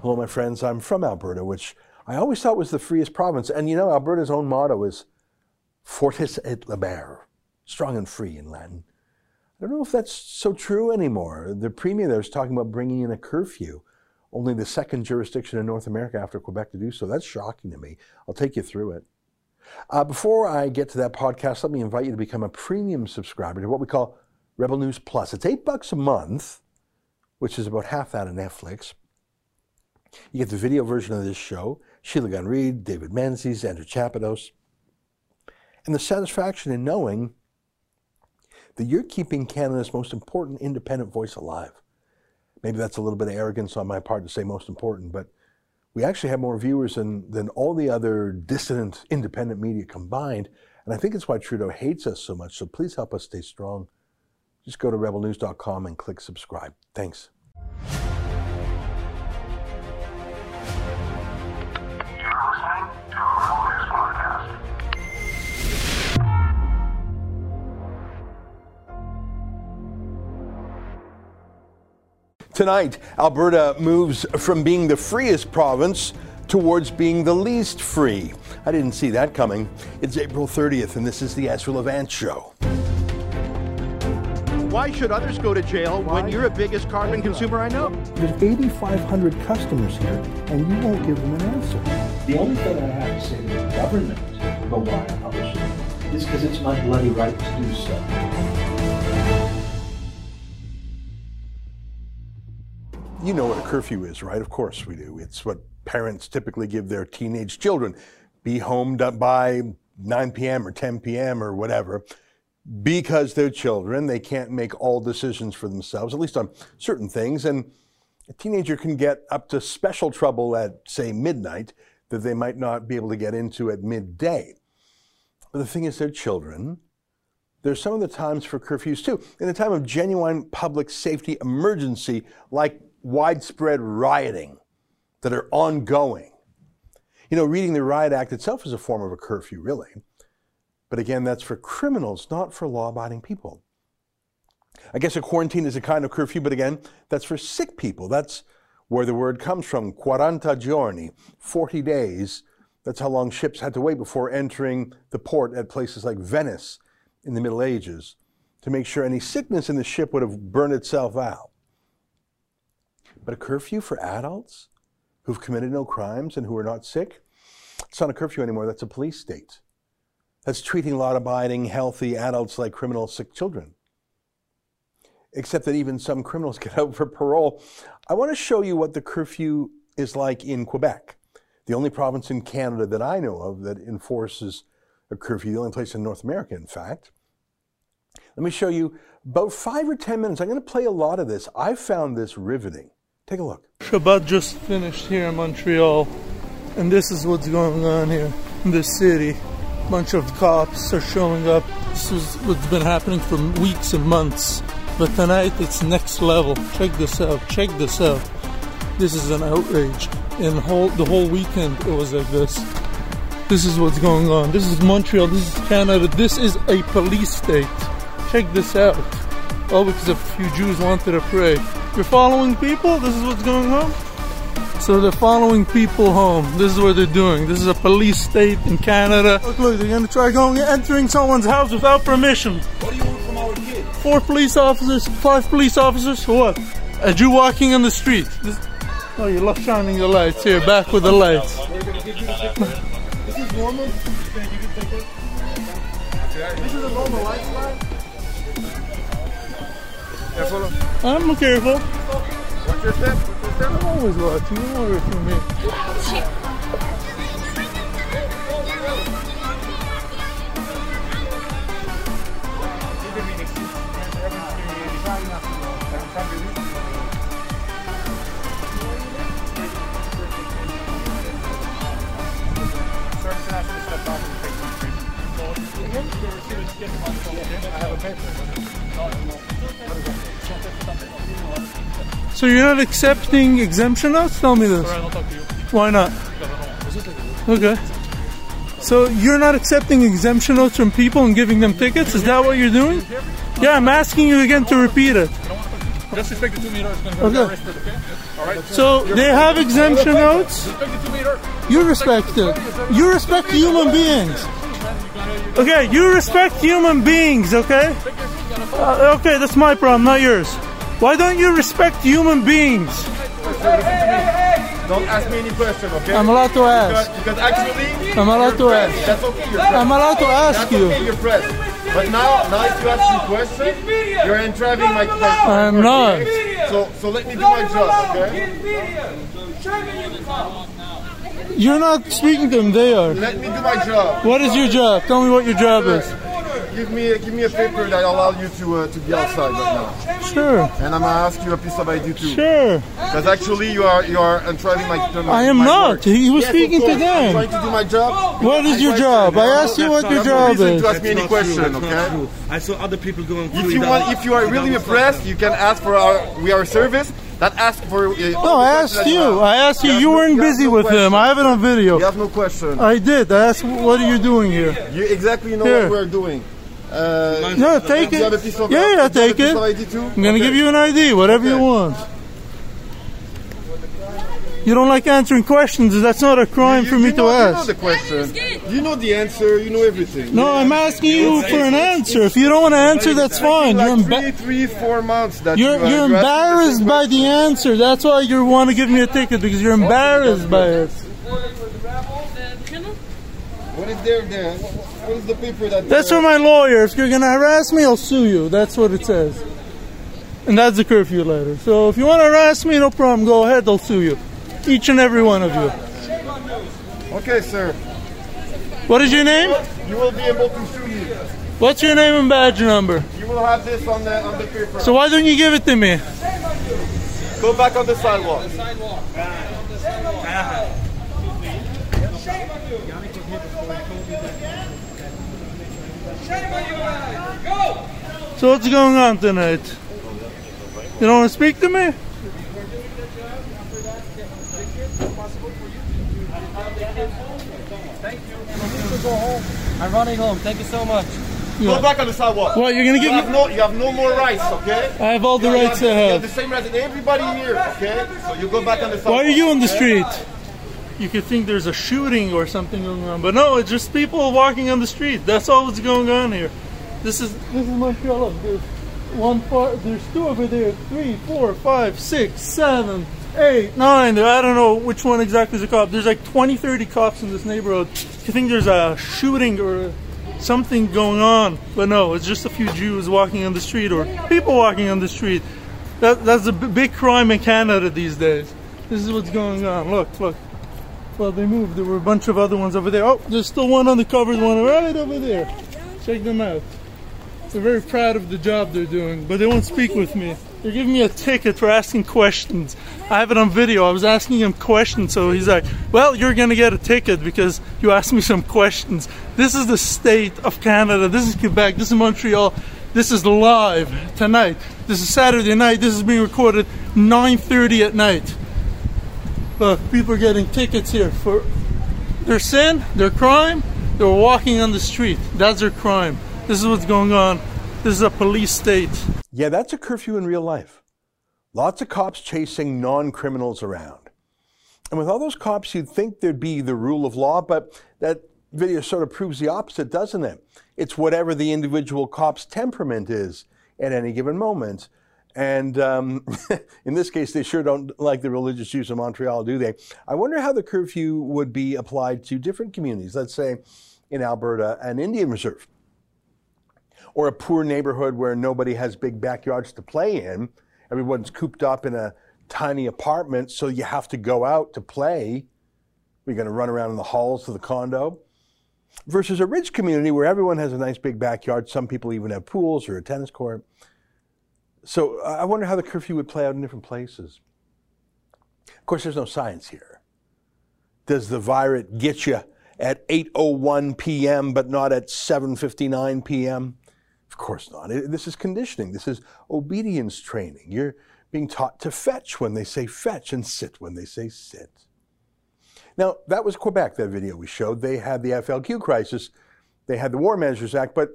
Hello, my friends. I'm from Alberta, which I always thought was the freest province. And you know, Alberta's own motto is Fortis et Liber, strong and free in Latin. I don't know if that's so true anymore. The Premier there is talking about bringing in a curfew, only the second jurisdiction in North America after Quebec to do so. That's shocking to me. I'll take you through it. Uh, before I get to that podcast, let me invite you to become a premium subscriber to what we call Rebel News Plus. It's eight bucks a month, which is about half that of Netflix. You get the video version of this show, Sheila Gunn Reid, David Menzies, Andrew Chapados, and the satisfaction in knowing that you're keeping Canada's most important independent voice alive. Maybe that's a little bit of arrogance on my part to say most important, but we actually have more viewers than, than all the other dissident independent media combined. And I think it's why Trudeau hates us so much. So please help us stay strong. Just go to rebelnews.com and click subscribe. Thanks. Tonight, Alberta moves from being the freest province towards being the least free. I didn't see that coming. It's April 30th, and this is the Ezra Levant Show. Why should others go to jail Why? when you're the biggest carbon consumer I know? There's 8,500 customers here, and you won't give them an answer. The only thing I have to say to the government about why I publish it is because it's my bloody right to do so. You know what a curfew is, right? Of course we do. It's what parents typically give their teenage children. Be home by 9 p.m. or 10 p.m. or whatever. Because they're children, they can't make all decisions for themselves, at least on certain things. And a teenager can get up to special trouble at, say, midnight that they might not be able to get into at midday. But the thing is, they're children. There's some of the times for curfews too. In a time of genuine public safety emergency, like widespread rioting that are ongoing. You know, reading the Riot Act itself is a form of a curfew, really. But again, that's for criminals, not for law abiding people. I guess a quarantine is a kind of curfew, but again, that's for sick people. That's where the word comes from, quaranta giorni, 40 days. That's how long ships had to wait before entering the port at places like Venice in the Middle Ages to make sure any sickness in the ship would have burned itself out. But a curfew for adults who've committed no crimes and who are not sick? It's not a curfew anymore, that's a police state. That's treating law abiding, healthy adults like criminal sick children. Except that even some criminals get out for parole. I want to show you what the curfew is like in Quebec, the only province in Canada that I know of that enforces a curfew, the only place in North America, in fact. Let me show you about five or 10 minutes. I'm going to play a lot of this. I found this riveting. Take a look. Shabbat just finished here in Montreal, and this is what's going on here in this city. A bunch of cops are showing up. This is what's been happening for weeks and months. But tonight it's next level. Check this out. Check this out. This is an outrage. And whole the whole weekend it was like this. This is what's going on. This is Montreal. This is Canada. This is a police state. Check this out. All because a few Jews wanted to pray. You're following people? This is what's going on? So they're following people home. This is what they're doing. This is a police state in Canada. Look, look, they're gonna try going entering someone's house without permission. What do you want from our kid? Four police officers, five police officers for what? A Jew walking on the street. This, oh, you love shining the lights here. Back with the lights. This is normal? This is a normal lifestyle? I'm careful. What's your step? What's your step? I'm always watching. Don't worry for me. So you're not accepting exemption notes? Tell me this. Why not? Okay. So you're not accepting exemption notes from people and giving them tickets? Is that what you're doing? Yeah, I'm asking you again to repeat it. Just respect the two meters. Okay. So they have exemption notes. Respect the two meter. You respect it. You respect human beings. Okay, you respect human beings, okay? Uh, okay, that's my problem, not yours. Why don't you respect human beings? Don't ask me any question, okay? I'm allowed to ask. Because, because actually, I'm allowed to you're ask. That's okay. You're pressed. I'm allowed to ask That's you. okay. You're pressed. But now, now if you ask me a question, you're entrapping my my- I'm not. So, so let me do my job, okay? You're not speaking to them, they are. Let me do my job. What is your job? Tell me what your job is. Give me, give me a paper that allow you to uh, to be outside right now, Sure, and I'm gonna ask you a piece of ID too. sure. Because actually, you are you are entrapping my. my I am my not. work. He was Yes, speaking to them. I'm trying to do my job. What is your job? I asked you what your job reason is. to ask me any question, okay? I saw other people going If you want, if you are really impressed, you can ask for our we are service that ask for. Uh, No, I asked you. I asked you. You weren't busy with him. I have it on video. You have no question. I did. I asked, what are you doing here? You exactly know Here. what we're doing. Uh, No, take do you have a it. of Yeah, yeah, do you have a take it. of ID too? I'm gonna give you an ID, whatever you want. You don't like answering questions. That's not a crime You- for me you to know, You know ask. the question. You know the answer. You know everything. No, I'm asking you for an answer. If you don't want to answer, that's fine. You're, emba- three, three, four months that you're, you, you're asking the embarrassed by the answer. That's why you want to give me a ticket because you're embarrassed by it. What is there there? What, what is the paper that? That's for my lawyer. If you're gonna harass me, I'll sue you. That's what it says. And that's the curfew letter. So if you want to harass me, no problem. Go ahead. I'll sue you. Each and every one of you. Okay, sir. What is your name? You will be able to sue me. What's your name and badge number? You will have this on the on the paper. So why don't you give it to me? Go back on the sidewalk. So what's going on tonight? You don't want to speak to me? I'm running home. Thank you so much. Go back on the sidewalk. What, you're gonna give have me? no, you have no more rights, okay? I have all the You rights you I have, have. the same rights as everybody here, okay? So you go back on the sidewalk. Why are you on the okay? street? You could think there's a shooting or something going on, but no, it's just people walking on the street. That's all that's going on here. This is this is Montreal. There's one part. There's two over there. Three, four, five, six, seven, eight, nine. I don't know which one exactly is a cop. There's like 20, 30 cops in this neighborhood. You think there's a shooting or something going on, but no, it's just a few Jews walking on the street or people walking on the street. That, that's a big crime in Canada these days. This is what's going on. Look, look. Well, they moved. There were a bunch of other ones over there. Oh, there's still one on the uncovered one right over there. Check them out. They're very proud of the job they're doing, but they won't speak with me. They're giving me a ticket for asking questions. I have it on video. I was asking him questions, so he's like, Well, you're going to get a ticket because you asked me some questions. This is the state of Canada. This is Quebec. This is Montreal. This is live tonight. This is Saturday night. This is being recorded 9:30 at night. Look, people are getting tickets here for their sin, their crime. They were walking on the street. That's their crime. This is what's going on. This is a police state. Yeah, that's a curfew in real life. Lots of cops chasing non criminals around. And with all those cops, you'd think there'd be the rule of law, but that video sort of proves the opposite, doesn't it? It's whatever the individual cop's temperament is at any given moment. And um, in this case, they sure don't like the religious Jews of Montreal, do they? I wonder how the curfew would be applied to different communities, let's say in Alberta, an Indian reserve or a poor neighborhood where nobody has big backyards to play in. Everyone's cooped up in a tiny apartment, so you have to go out to play. You're going to run around in the halls of the condo. Versus a rich community where everyone has a nice big backyard. Some people even have pools or a tennis court. So I wonder how the curfew would play out in different places. Of course, there's no science here. Does the virus get you at 8:01 p.m. but not at 7:59 p.m.? Of course not. This is conditioning. This is obedience training. You're being taught to fetch when they say fetch and sit when they say sit. Now, that was Quebec, that video we showed. They had the FLQ crisis, they had the War Measures Act, but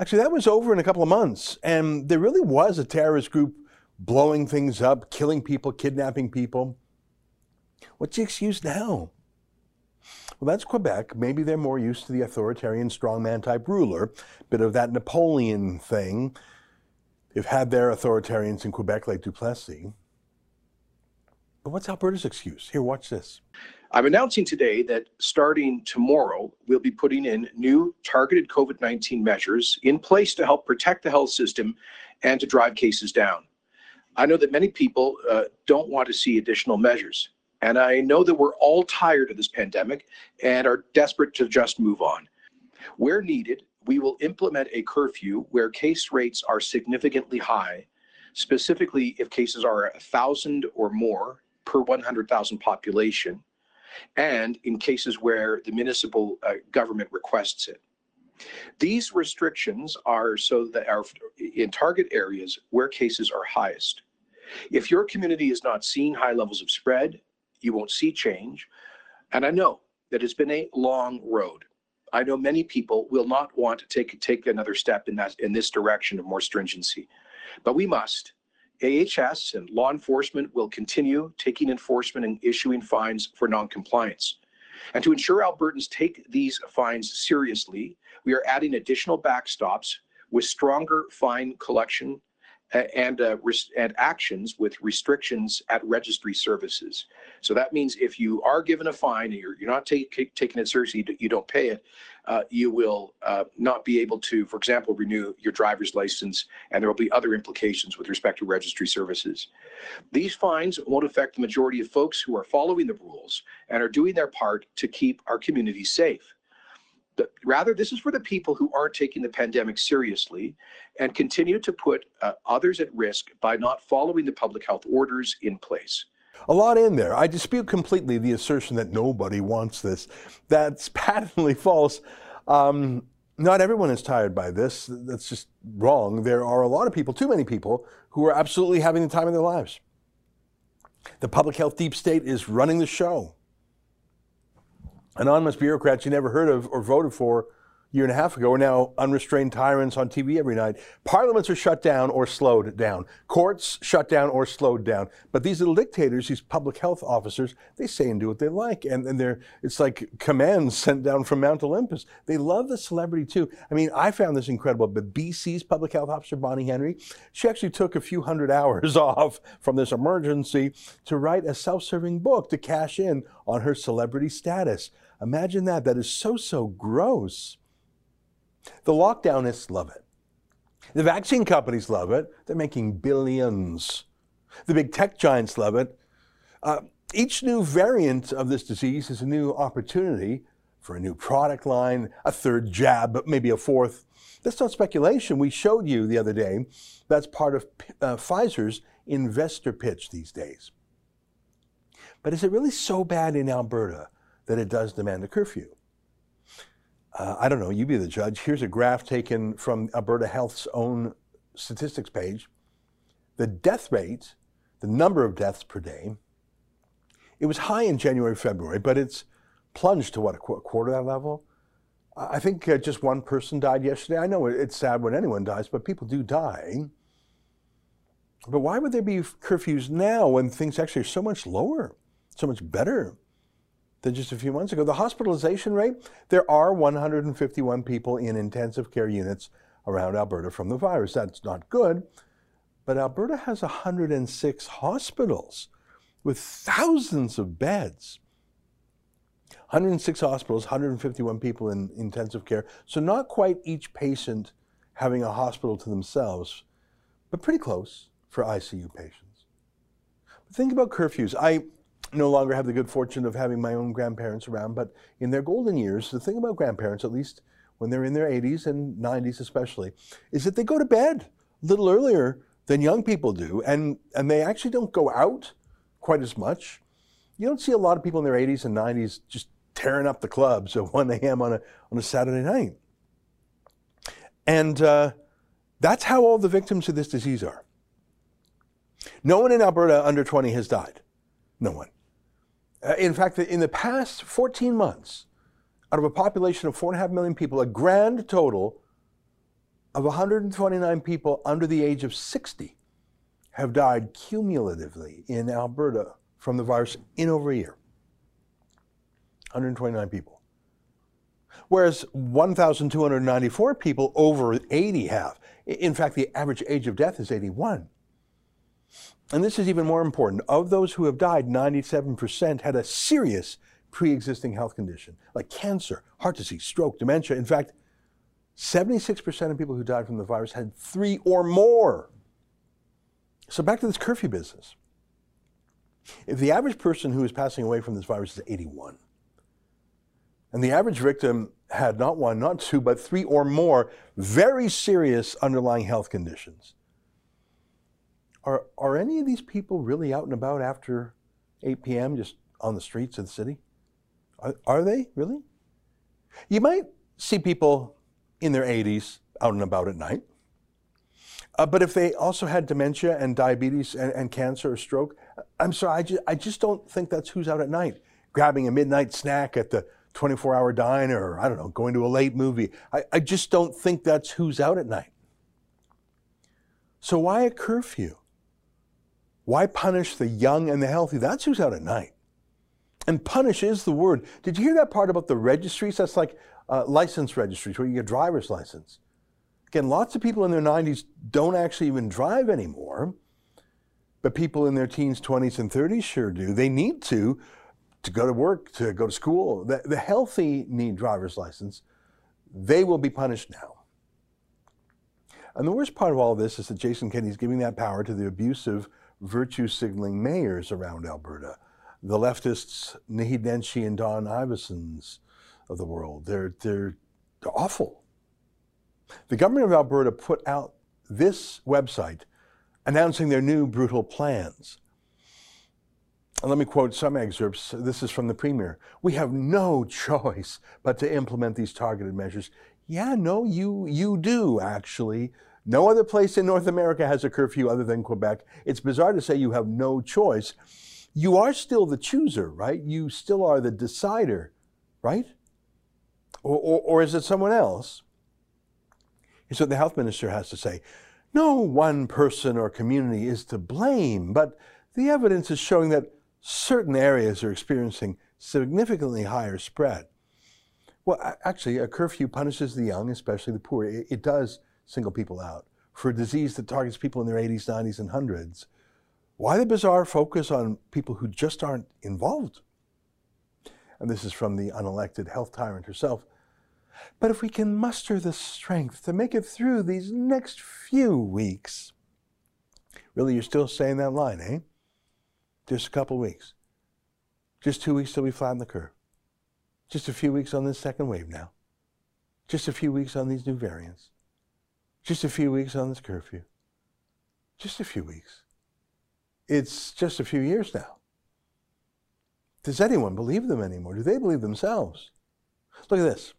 actually that was over in a couple of months. And there really was a terrorist group blowing things up, killing people, kidnapping people. What's the excuse now? Well, that's Quebec. Maybe they're more used to the authoritarian strongman type ruler, bit of that Napoleon thing. They've had their authoritarians in Quebec like Duplessis. But what's Alberta's excuse? Here, watch this. I'm announcing today that starting tomorrow, we'll be putting in new targeted COVID 19 measures in place to help protect the health system and to drive cases down. I know that many people uh, don't want to see additional measures. And I know that we're all tired of this pandemic and are desperate to just move on. Where needed, we will implement a curfew where case rates are significantly high, specifically if cases are a 1,000 or more per 100,000 population, and in cases where the municipal uh, government requests it. These restrictions are so that are in target areas where cases are highest. If your community is not seeing high levels of spread, you won't see change. And I know that it's been a long road. I know many people will not want to take take another step in that in this direction of more stringency, but we must. AHS and law enforcement will continue taking enforcement and issuing fines for noncompliance. And to ensure Albertans take these fines seriously, we are adding additional backstops with stronger fine collection and uh, and actions with restrictions at registry services. So that means if you are given a fine and you're, you're not take, taking it seriously, you don't pay it, uh, you will uh, not be able to, for example, renew your driver's license, and there will be other implications with respect to registry services. These fines won't affect the majority of folks who are following the rules and are doing their part to keep our communities safe. But rather, this is for the people who aren't taking the pandemic seriously and continue to put uh, others at risk by not following the public health orders in place. A lot in there. I dispute completely the assertion that nobody wants this. That's patently false. Um, not everyone is tired by this. That's just wrong. There are a lot of people, too many people, who are absolutely having the time of their lives. The public health deep state is running the show anonymous bureaucrats you never heard of or voted for year and a half ago are now unrestrained tyrants on TV every night. Parliaments are shut down or slowed down. Courts shut down or slowed down. But these little dictators, these public health officers, they say and do what they like. And, and they're, it's like commands sent down from Mount Olympus. They love the celebrity too. I mean, I found this incredible. But BC's public health officer, Bonnie Henry, she actually took a few hundred hours off from this emergency to write a self serving book to cash in on her celebrity status. Imagine that. That is so, so gross. The lockdownists love it. The vaccine companies love it. They're making billions. The big tech giants love it. Uh, each new variant of this disease is a new opportunity for a new product line, a third jab, maybe a fourth. That's not speculation. We showed you the other day that's part of uh, Pfizer's investor pitch these days. But is it really so bad in Alberta that it does demand a curfew? Uh, I don't know, you be the judge. Here's a graph taken from Alberta Health's own statistics page. The death rate, the number of deaths per day, it was high in January, February, but it's plunged to what, a quarter of that level? I think uh, just one person died yesterday. I know it's sad when anyone dies, but people do die. But why would there be curfews now when things actually are so much lower, so much better? Than just a few months ago. The hospitalization rate, there are 151 people in intensive care units around Alberta from the virus. That's not good, but Alberta has 106 hospitals with thousands of beds. 106 hospitals, 151 people in intensive care. So not quite each patient having a hospital to themselves, but pretty close for ICU patients. But think about curfews. I no longer have the good fortune of having my own grandparents around, but in their golden years, the thing about grandparents, at least when they're in their 80s and 90s especially, is that they go to bed a little earlier than young people do, and, and they actually don't go out quite as much. You don't see a lot of people in their 80s and 90s just tearing up the clubs at 1 a.m. on a, on a Saturday night. And uh, that's how all the victims of this disease are. No one in Alberta under 20 has died. No one. Uh, in fact, in the past 14 months, out of a population of 4.5 million people, a grand total of 129 people under the age of 60 have died cumulatively in Alberta from the virus in over a year. 129 people. Whereas 1,294 people over 80 have. In fact, the average age of death is 81. And this is even more important. Of those who have died, 97% had a serious pre existing health condition like cancer, heart disease, stroke, dementia. In fact, 76% of people who died from the virus had three or more. So back to this curfew business. If the average person who is passing away from this virus is 81, and the average victim had not one, not two, but three or more very serious underlying health conditions, are, are any of these people really out and about after 8 p.m., just on the streets of the city? Are, are they really? You might see people in their 80s out and about at night. Uh, but if they also had dementia and diabetes and, and cancer or stroke, I'm sorry, I just, I just don't think that's who's out at night, grabbing a midnight snack at the 24 hour diner or, I don't know, going to a late movie. I, I just don't think that's who's out at night. So why a curfew? Why punish the young and the healthy? That's who's out at night. And punish is the word. Did you hear that part about the registries? That's like uh, license registries where you get a driver's license. Again, lots of people in their 90s don't actually even drive anymore, but people in their teens, 20s, and 30s sure do. They need to to go to work, to go to school. The, the healthy need driver's license. They will be punished now. And the worst part of all of this is that Jason Kenney is giving that power to the abusive, virtue signaling mayors around Alberta. The leftists, Naheed Nenshi and Don Ivesons, of the world. They're, they're, they're awful. The government of Alberta put out this website announcing their new brutal plans. And let me quote some excerpts. This is from the Premier. We have no choice but to implement these targeted measures. Yeah, no, you, you do, actually. No other place in North America has a curfew other than Quebec. It's bizarre to say you have no choice. You are still the chooser, right? You still are the decider, right? Or, or, or is it someone else? Here's what the health minister has to say. No one person or community is to blame, but the evidence is showing that certain areas are experiencing significantly higher spread. Well, actually, a curfew punishes the young, especially the poor. It, it does single people out for a disease that targets people in their 80s, 90s, and hundreds. Why the bizarre focus on people who just aren't involved? And this is from the unelected health tyrant herself. But if we can muster the strength to make it through these next few weeks, really, you're still saying that line, eh? Just a couple weeks. Just two weeks till we flatten the curve. Just a few weeks on this second wave now. Just a few weeks on these new variants. Just a few weeks on this curfew. Just a few weeks. It's just a few years now. Does anyone believe them anymore? Do they believe themselves? Look at this.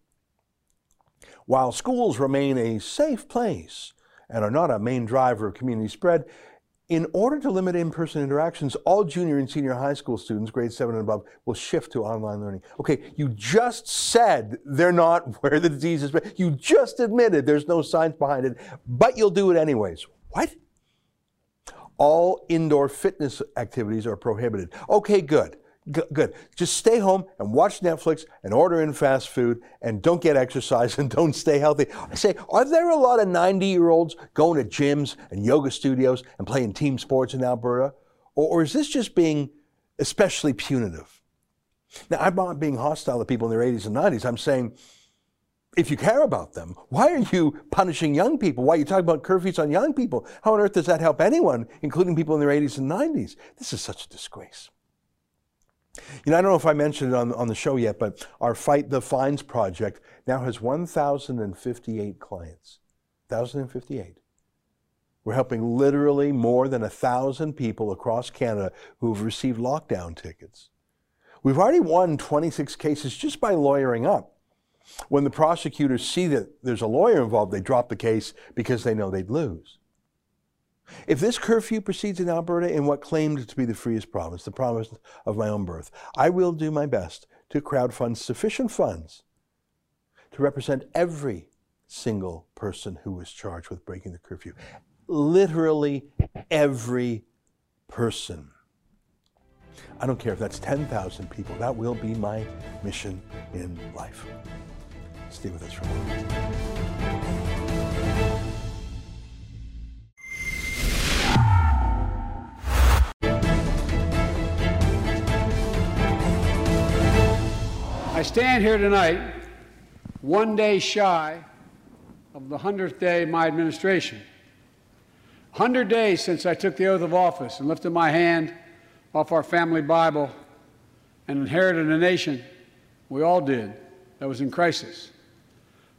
While schools remain a safe place and are not a main driver of community spread, in order to limit in person interactions, all junior and senior high school students, grade 7 and above, will shift to online learning. Okay, you just said they're not where the disease is. You just admitted there's no science behind it, but you'll do it anyways. What? All indoor fitness activities are prohibited. Okay, good. Good. Just stay home and watch Netflix and order in fast food and don't get exercise and don't stay healthy. I say, are there a lot of 90 year olds going to gyms and yoga studios and playing team sports in Alberta? Or, or is this just being especially punitive? Now, I'm not being hostile to people in their 80s and 90s. I'm saying, if you care about them, why are you punishing young people? Why are you talking about curfews on young people? How on earth does that help anyone, including people in their 80s and 90s? This is such a disgrace. You know, I don't know if I mentioned it on, on the show yet, but our Fight the Fines project now has 1,058 clients. 1,058. We're helping literally more than 1,000 people across Canada who've received lockdown tickets. We've already won 26 cases just by lawyering up. When the prosecutors see that there's a lawyer involved, they drop the case because they know they'd lose. If this curfew proceeds in Alberta in what claimed to be the freest province, the province of my own birth, I will do my best to crowdfund sufficient funds to represent every single person who was charged with breaking the curfew. literally every person. I don't care if that's 10,000 people. That will be my mission in life. Stay with us for a moment. I stand here tonight, one day shy of the 100th day of my administration. 100 days since I took the oath of office and lifted my hand off our family Bible and inherited a nation we all did that was in crisis.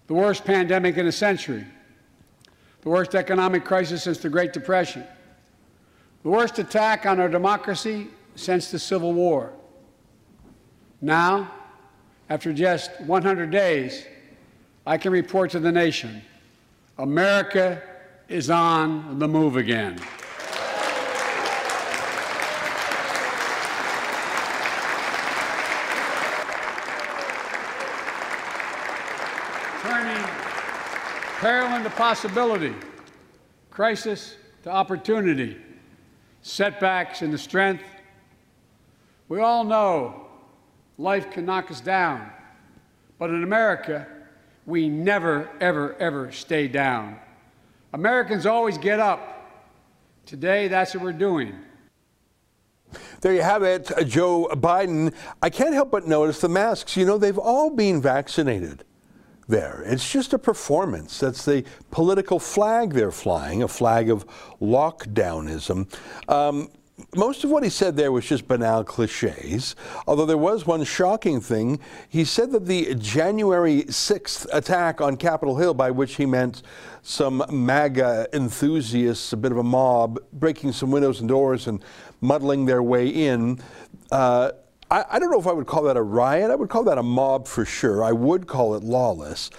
The worst pandemic in a century, the worst economic crisis since the Great Depression, the worst attack on our democracy since the Civil War. Now, after just 100 days, I can report to the nation America is on the move again. Turning peril into possibility, crisis to opportunity, setbacks into strength. We all know life can knock us down, but in America, we never, ever, ever stay down. Americans always get up. Today, that's what we're doing. There you have it, Joe Biden. I can't help but notice the masks. You know, they've all been vaccinated there. It's just a performance. That's the political flag they're flying, a flag of lockdownism. Um, most of what he said there was just banal cliches, although there was one shocking thing. He said that the January 6th attack on Capitol Hill, by which he meant some MAGA enthusiasts, a bit of a mob, breaking some windows and doors and muddling their way in. Uh, I, I, don't know if I would call that a riot. I would call that a mob for sure. I would call it lawless.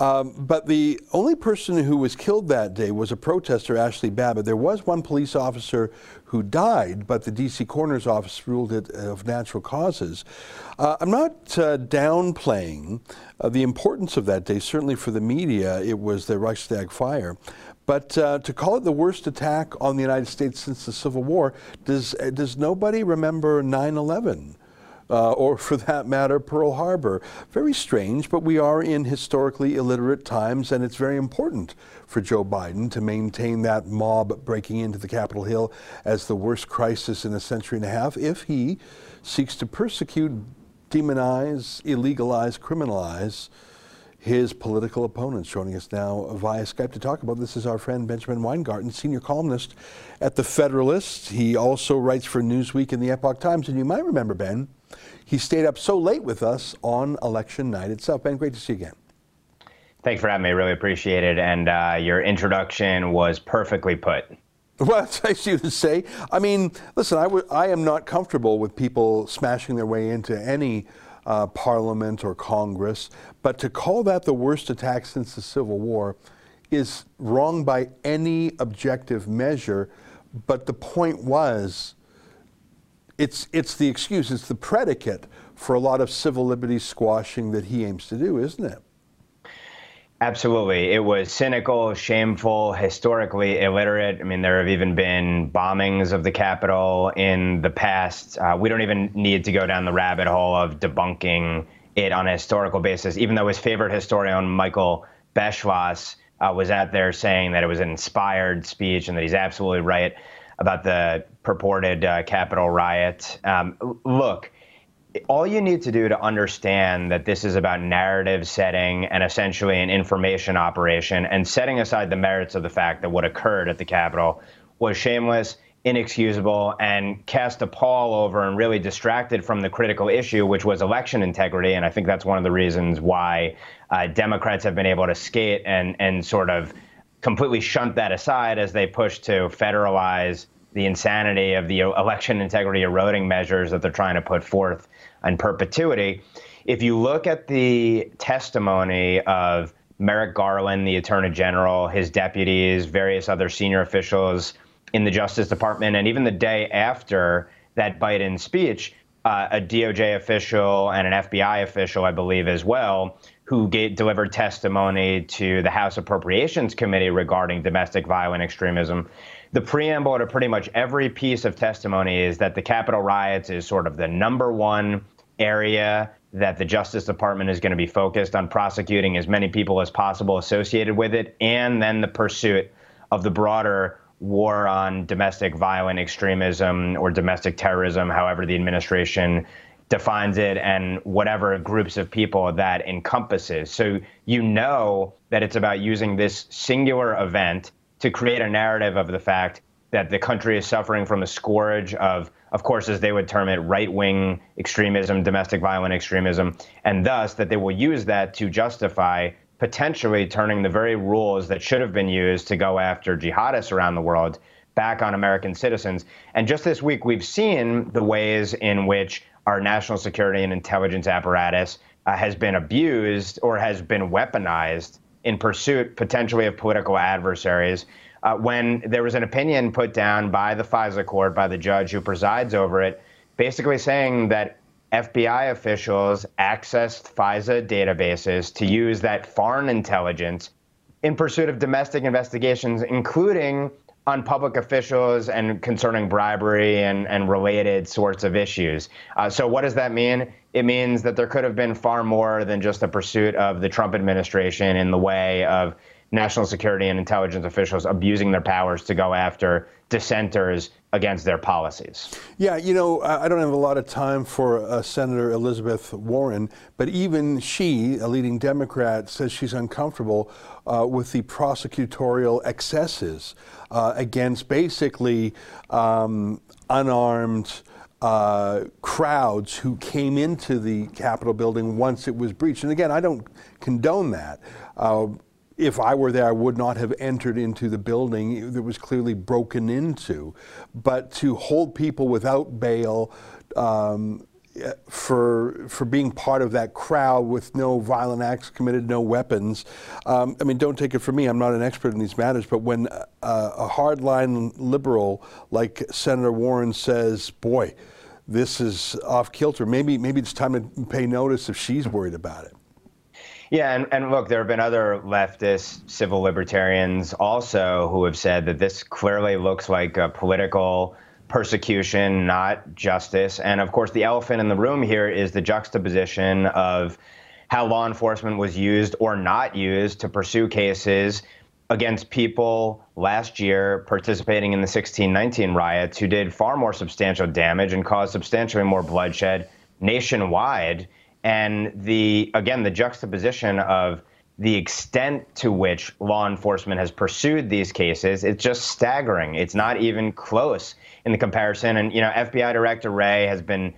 Um, but the only person who was killed that day was a protester, Ashli Babbitt. There was one police officer who died, but the D.C. coroner's office ruled it of natural causes. Uh, I'm not uh, downplaying uh, the importance of that day. Certainly for the media, it was the Reichstag fire. But uh, to call it the worst attack on the United States since the Civil War, does, does nobody remember 9 11? Uh, or for that matter, Pearl Harbor. Very strange, but we are in historically illiterate times, and it's very important for Joe Biden to maintain that mob breaking into the Capitol Hill as the worst crisis in a century and a half if he seeks to persecute, demonize, illegalize, criminalize his political opponents. Joining us now via Skype to talk about this is our friend Benjamin Weingarten, senior columnist at The Federalist. He also writes for Newsweek and the Epoch Times. And you might remember, Ben, he stayed up so late with us on election night itself. Ben, great to see you again. Thanks for having me. Really appreciate it. And uh, your introduction was perfectly put. Well, nice you to say. I mean, listen, I, w- I am not comfortable with people smashing their way into any uh, parliament or Congress, but to call that the worst attack since the Civil War is wrong by any objective measure. But the point was, it's, it's the excuse, it's the predicate for a lot of civil liberties squashing that he aims to do, isn't it? Absolutely. It was cynical, shameful, historically illiterate. I mean, there have even been bombings of the Capitol in the past. Uh, we don't even need to go down the rabbit hole of debunking it on a historical basis, even though his favorite historian, Michael Beschloss, uh, was out there saying that it was an inspired speech and that he's absolutely right about the purported uh, Capitol riot. Um, look, all you need to do to understand that this is about narrative setting and essentially an information operation and setting aside the merits of the fact that what occurred at the Capitol was shameless, inexcusable, and cast a pall over and really distracted from the critical issue, which was election integrity. And I think that's one of the reasons why uh, Democrats have been able to skate and, and sort of completely shunt that aside as they push to federalize the insanity of the election integrity eroding measures that they're trying to put forth in perpetuity. If you look at the testimony of Merrick Garland, the Attorney General, his deputies, various other senior officials in the Justice Department, and even the day after that Biden speech, uh, a DOJ official and an FBI official, I believe, as well, who gave, delivered testimony to the House Appropriations Committee regarding domestic violent extremism. The preamble to pretty much every piece of testimony is that the Capitol riots is sort of the number one area that the Justice Department is going to be focused on prosecuting as many people as possible associated with it, and then the pursuit of the broader war on domestic violent extremism or domestic terrorism, however the administration defines it, and whatever groups of people that encompasses. So you know that it's about using this singular event to create a narrative of the fact that the country is suffering from a scourge of, of course, as they would term it, right wing extremism, domestic violent extremism, and thus that they will use that to justify potentially turning the very rules that should have been used to go after jihadists around the world back on American citizens. And just this week, we've seen the ways in which our national security and intelligence apparatus uh, has been abused or has been weaponized in pursuit potentially of political adversaries. Uh, when there was an opinion put down by the FISA court, by the judge who presides over it, basically saying that FBI officials accessed FISA databases to use that foreign intelligence in pursuit of domestic investigations, including on public officials and concerning bribery and, and related sorts of issues. Uh, so, what does that mean? It means that there could have been far more than just the pursuit of the Trump administration in the way of national security and intelligence officials abusing their powers to go after dissenters against their policies. Yeah, you know, I don't have a lot of time for uh, Senator Elizabeth Warren, but even she, a leading Democrat, says she's uncomfortable uh, with the prosecutorial excesses uh, against basically um, unarmed. Uh, crowds who came into the Capitol building once it was breached. And again, I don't condone that. Uh, if I were there, I would not have entered into the building that was clearly broken into. But to hold people without bail um, for for being part of that crowd with no violent acts committed, no weapons. Um, I mean, don't take it from me. I'm not an expert in these matters, but when uh, a hardline liberal like Senator Warren says, "Boy." This is off kilter. Maybe, maybe it's time to pay notice if she's worried about it. Yeah, and, and look, there have been other leftist civil libertarians also who have said that this clearly looks like a political persecution, not justice. And of course, the elephant in the room here is the juxtaposition of how law enforcement was used or not used to pursue cases against people last year participating in the 1619 riots who did far more substantial damage and caused substantially more bloodshed nationwide and the again the juxtaposition of the extent to which law enforcement has pursued these cases it's just staggering. It's not even close in the comparison. And you know fbi director Wray has been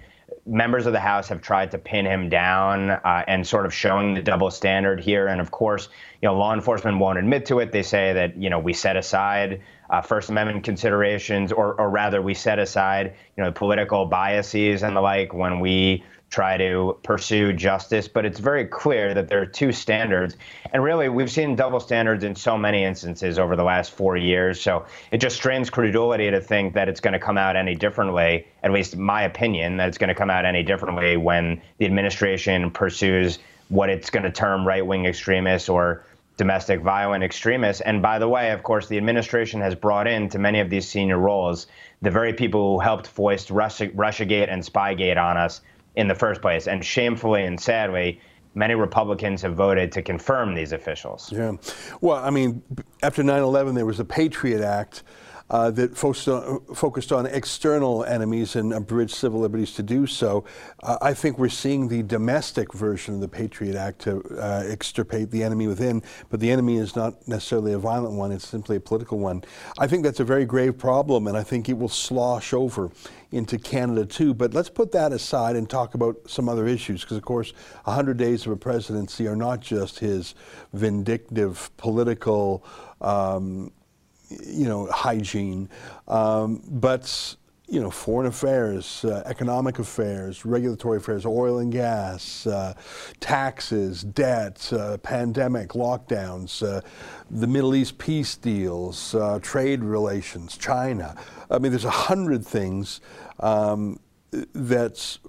members of the house have tried to pin him down uh, and sort of showing the double standard here. And of course you know law enforcement won't admit to it. They say that you know we set aside uh, first amendment considerations or, or rather we set aside you know political biases and the like when we try to pursue justice, but it's very clear that there are two standards. And really, we've seen double standards in so many instances over the last four years. So it just strains credulity to think that it's going to come out any differently, at least my opinion, that it's going to come out any differently when the administration pursues what it's going to term right wing extremists or domestic violent extremists. And by the way, of course, the administration has brought into many of these senior roles the very people who helped foist Russia, Russiagate and Spygate on us in the first place. And shamefully and sadly, many Republicans have voted to confirm these officials. Yeah. Well, I mean, after 9 11, there was a Patriot Act uh, that focused on, focused on, external enemies and abridged civil liberties to do so. Uh, I think we're seeing the domestic version of the Patriot Act to uh, extirpate the enemy within, but the enemy is not necessarily a violent one, it's simply a political one. I think that's a very grave problem, and I think it will slosh over into Canada too. But let's put that aside and talk about some other issues, because of course, 100 days of a presidency are not just his vindictive political um, you know, hygiene, um, but you know, foreign affairs, uh, economic affairs, regulatory affairs, oil and gas, uh, taxes, debt, uh, pandemic, lockdowns, uh, the Middle East peace deals, uh, trade relations, China. I mean, there's a hundred things um, that's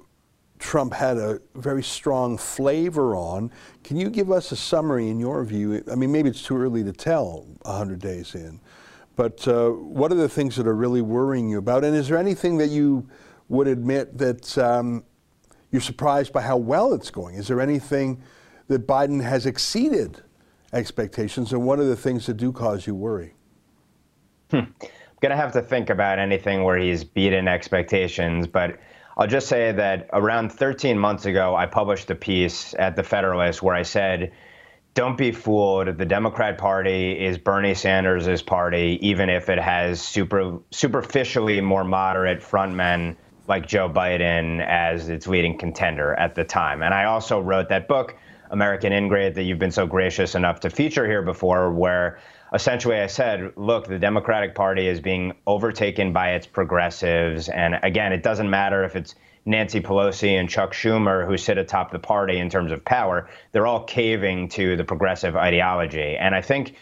Trump had a very strong flavor on. Can you give us a summary in your view? I mean, maybe it's too early to tell 100 days in, but uh, what are the things that are really worrying you about? And is there anything that you would admit that um, you're surprised by how well it's going? Is there anything that Biden has exceeded expectations? And what are the things that do cause you worry? Hmm. I'm going to have to think about anything where he's beaten expectations, but I'll just say that around 13 months ago, I published a piece at The Federalist where I said, don't be fooled. The Democrat Party is Bernie Sanders' party, even if it has super, superficially more moderate frontmen like Joe Biden as its leading contender at the time. And I also wrote that book, American Ingrate, that you've been so gracious enough to feature here before, where essentially I said, look, the Democratic Party is being overtaken by its progressives. And again, it doesn't matter if it's Nancy Pelosi and Chuck Schumer who sit atop the party in terms of power, they're all caving to the progressive ideology. And I think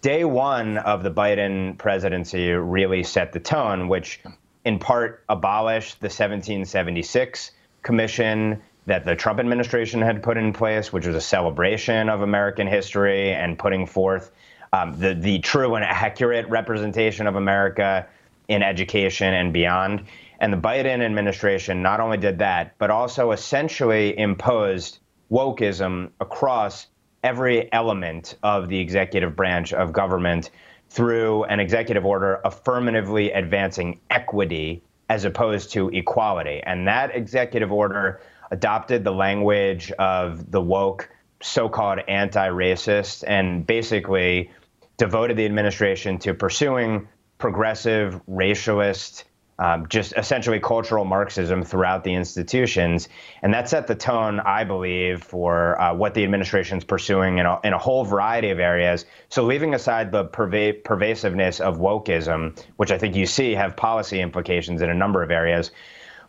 day one of the Biden presidency really set the tone, which in part abolished the 1776 commission that the Trump administration had put in place, which was a celebration of American history and putting forth um, the the true and accurate representation of America in education and beyond. And the Biden administration not only did that, but also essentially imposed wokeism across every element of the executive branch of government through an executive order affirmatively advancing equity as opposed to equality. And that executive order adopted the language of the woke so called anti racist and basically devoted the administration to pursuing progressive, racialist, um, just essentially cultural Marxism throughout the institutions. And that set the tone, I believe, for uh, what the administration is pursuing in a, in a, whole variety of areas. So, leaving aside the perva- pervasiveness of wokeism, which I think you see have policy implications in a number of areas,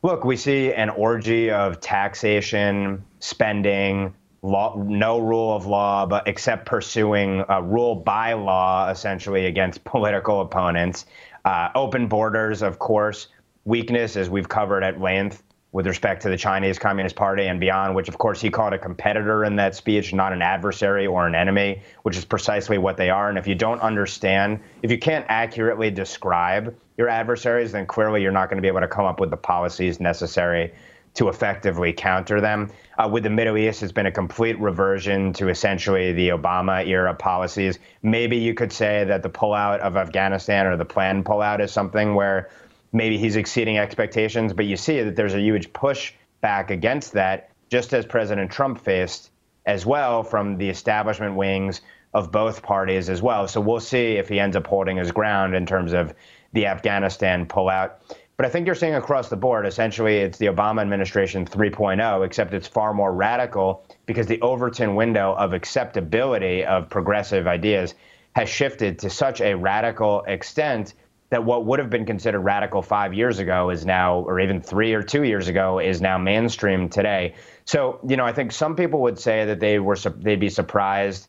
look, we see an orgy of taxation, spending, law, no rule of law, but except pursuing a rule by law, essentially against political opponents. Uh, open borders, of course, weakness, as we've covered at length with respect to the Chinese Communist Party and beyond, which of course he called a competitor in that speech, not an adversary or an enemy, which is precisely what they are. And if you don't understand, if you can't accurately describe your adversaries, then clearly you're not going to be able to come up with the policies necessary to effectively counter them. Uh, with the Middle East, it's been a complete reversion to essentially the Obama era policies. Maybe you could say that the pullout of Afghanistan or the planned pullout is something where maybe he's exceeding expectations, but you see that there's a huge push back against that, just as President Trump faced as well from the establishment wings of both parties as well. So we'll see if he ends up holding his ground in terms of the Afghanistan pullout. But I think you're seeing across the board, essentially, it's the Obama administration 3.0, except it's far more radical because the Overton window of acceptability of progressive ideas has shifted to such a radical extent that what would have been considered radical five years ago is now, or even three or two years ago, is now mainstream today. So, you know, I think some people would say that they were they'd be surprised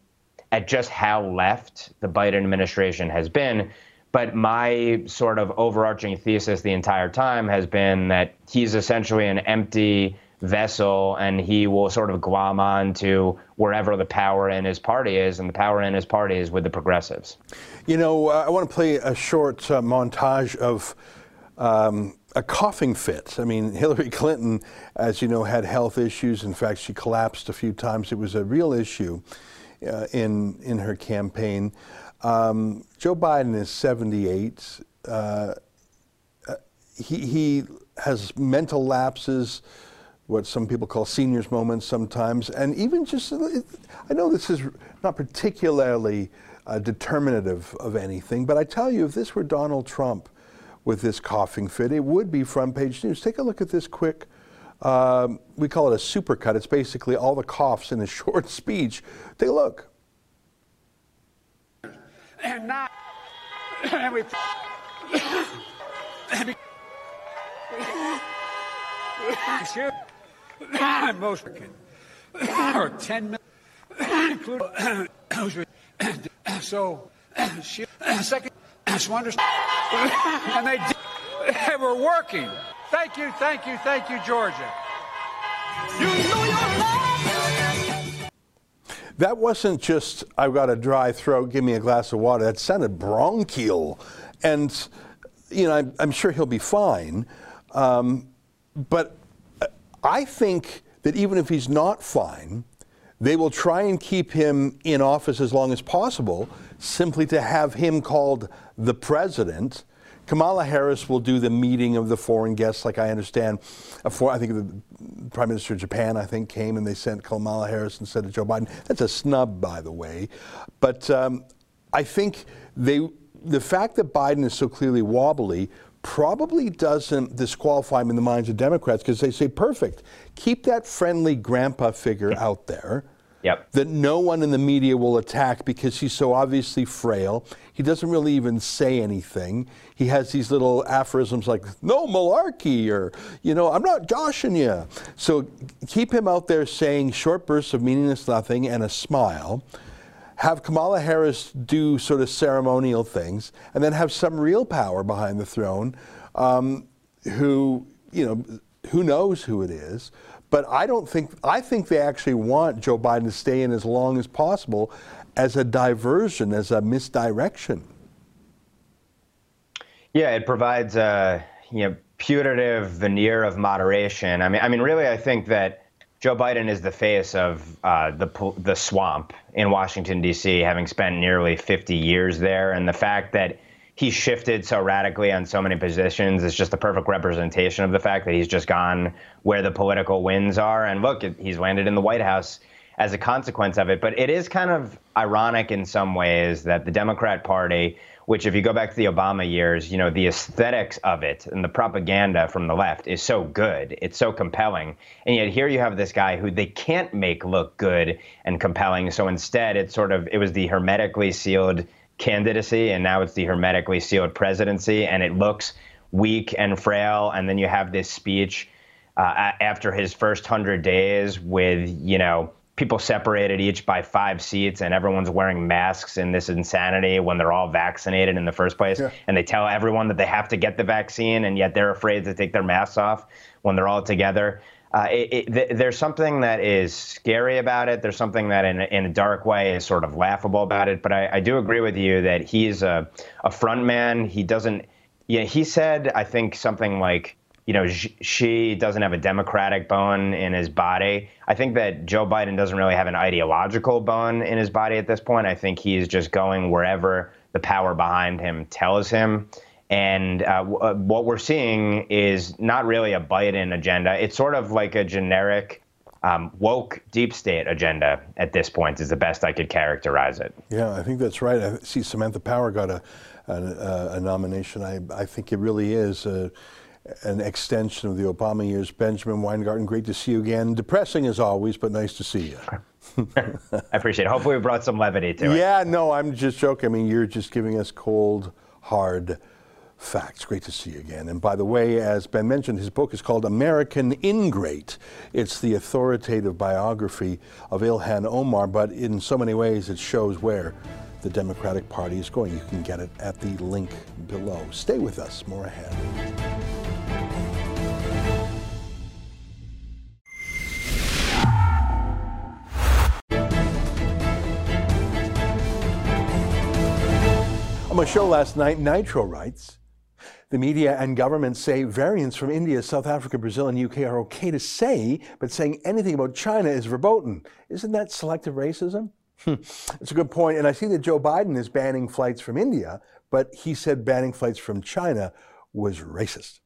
at just how left the Biden administration has been. But my sort of overarching thesis the entire time has been that he's essentially an empty vessel and he will sort of glom on to wherever the power in his party is, and the power in his party is with the progressives. You know, uh, I want to play a short uh, montage of. Um, a coughing fit. I mean, Hillary Clinton, as you know, had health issues. In fact, she collapsed a few times. It was a real issue uh, in in her campaign. Um, Joe Biden is 78. Uh, uh, he, he has mental lapses, what some people call seniors moments sometimes, and even just, I know this is not particularly uh, determinative of anything, but I tell you, if this were Donald Trump with this coughing fit, it would be front page news. Take a look at this quick. Um, we call it a supercut. It's basically all the coughs in a short speech. Take a look and now, and we, and excuse, most or 10 million, including, so, she, second, understand, and they, did, they were working. Thank you, thank you, thank you, Georgia. That wasn't just, I've got a dry throat, give me a glass of water. That sounded bronchial. And, you know, I'm, I'm sure he'll be fine. Um, but I think that even if he's not fine, they will try and keep him in office as long as possible simply to have him called the president Kamala Harris will do the meeting of the foreign guests, like I understand. For, I think the Prime Minister of Japan, I think, came and they sent Kamala Harris instead of Joe Biden. That's a snub, by the way. But um, I think they, the fact that Biden is so clearly wobbly probably doesn't disqualify him in the minds of Democrats because they say, perfect, keep that friendly grandpa figure out there. Yep. That no one in the media will attack because he's so obviously frail. He doesn't really even say anything. He has these little aphorisms like, no malarkey, or, you know, I'm not joshing you. So keep him out there saying short bursts of meaningless nothing and a smile. Have Kamala Harris do sort of ceremonial things, and then have some real power behind the throne um, who, you know, who knows who it is. But I don't think, I think they actually want Joe Biden to stay in as long as possible as a diversion, as a misdirection. Yeah, it provides a you know putative veneer of moderation. I mean, I mean, really, I think that Joe Biden is the face of uh, the the swamp in Washington D.C., having spent nearly 50 years there, and the fact that he shifted so radically on so many positions is just the perfect representation of the fact that he's just gone where the political winds are. And look, he's landed in the White House as a consequence of it. But it is kind of ironic in some ways that the Democrat Party, which if you go back to the Obama years, you know, the aesthetics of it and the propaganda from the left is so good. It's so compelling. And yet here you have this guy who they can't make look good and compelling. So instead, it's sort of, it was the hermetically sealed candidacy, and now it's the hermetically sealed presidency, and it looks weak and frail. And then you have this speech uh, after his first hundred days with, you know, people separated each by five seats and everyone's wearing masks in this insanity when they're all vaccinated in the first place yeah. and they tell everyone that they have to get the vaccine and yet they're afraid to take their masks off when they're all together uh, it, it, th- there's something that is scary about it. There's something that, in, in a dark way, is sort of laughable about it. But I, I do agree with you that he's a, a front man. He doesn't. Yeah, he said I think something like, you know, she doesn't have a democratic bone in his body. I think that Joe Biden doesn't really have an ideological bone in his body at this point. I think he's just going wherever the power behind him tells him. And uh, w- uh, what we're seeing is not really a Biden agenda. It's sort of like a generic um, woke deep state agenda at this point, is the best I could characterize it. Yeah, I think that's right. I see Samantha Power got a, a, a nomination. I, I think it really is. A, an extension of the Obama years. Benjamin Weingarten, great to see you again. Depressing as always, but nice to see you. I appreciate it. Hopefully, we brought some levity to it. Yeah, no, I'm just joking. I mean, you're just giving us cold, hard facts. Great to see you again. And by the way, as Ben mentioned, his book is called American Ingrate. It's the authoritative biography of Ilhan Omar, but in so many ways it shows where the Democratic Party is going. You can get it at the link below. Stay with us, more ahead. On my show last night, Nitro writes the media and government say variants from India, South Africa, Brazil, and UK are okay to say, but saying anything about China is verboten. Isn't that selective racism? Hmm. It's a good point. And I see that Joe Biden is banning flights from India, but he said banning flights from China was racist.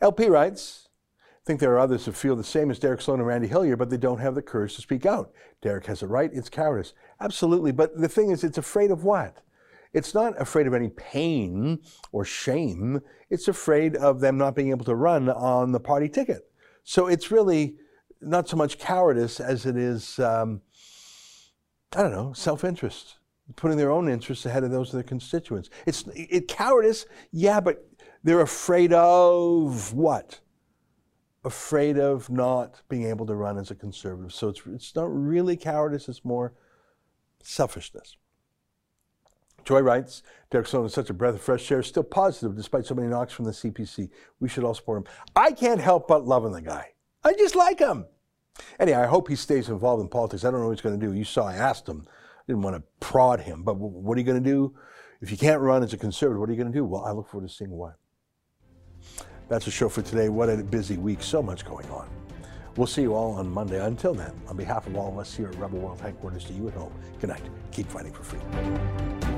LP writes, I think there are others who feel the same as Derek Sloan and Randy Hillier, but they don't have the courage to speak out. Derek has a right, it's cowardice. Absolutely. But the thing is, it's afraid of what? It's not afraid of any pain or shame. It's afraid of them not being able to run on the party ticket. So it's really not so much cowardice as it is, um, I don't know, self interest, putting their own interests ahead of those of their constituents. It's it, cowardice, yeah, but they're afraid of what? Afraid of not being able to run as a conservative. So it's, it's not really cowardice, it's more selfishness. Joy writes, Derek Sloan is such a breath of fresh air, still positive despite so many knocks from the CPC. We should all support him. I can't help but loving the guy. I just like him. Anyway, I hope he stays involved in politics. I don't know what he's going to do. You saw I asked him. I didn't want to prod him, but what are you going to do? If you can't run as a conservative, what are you going to do? Well, I look forward to seeing why. That's the show for today. What a busy week. So much going on. We'll see you all on Monday. Until then, on behalf of all of us here at Rebel World Headquarters to you at home, good night. Keep fighting for freedom.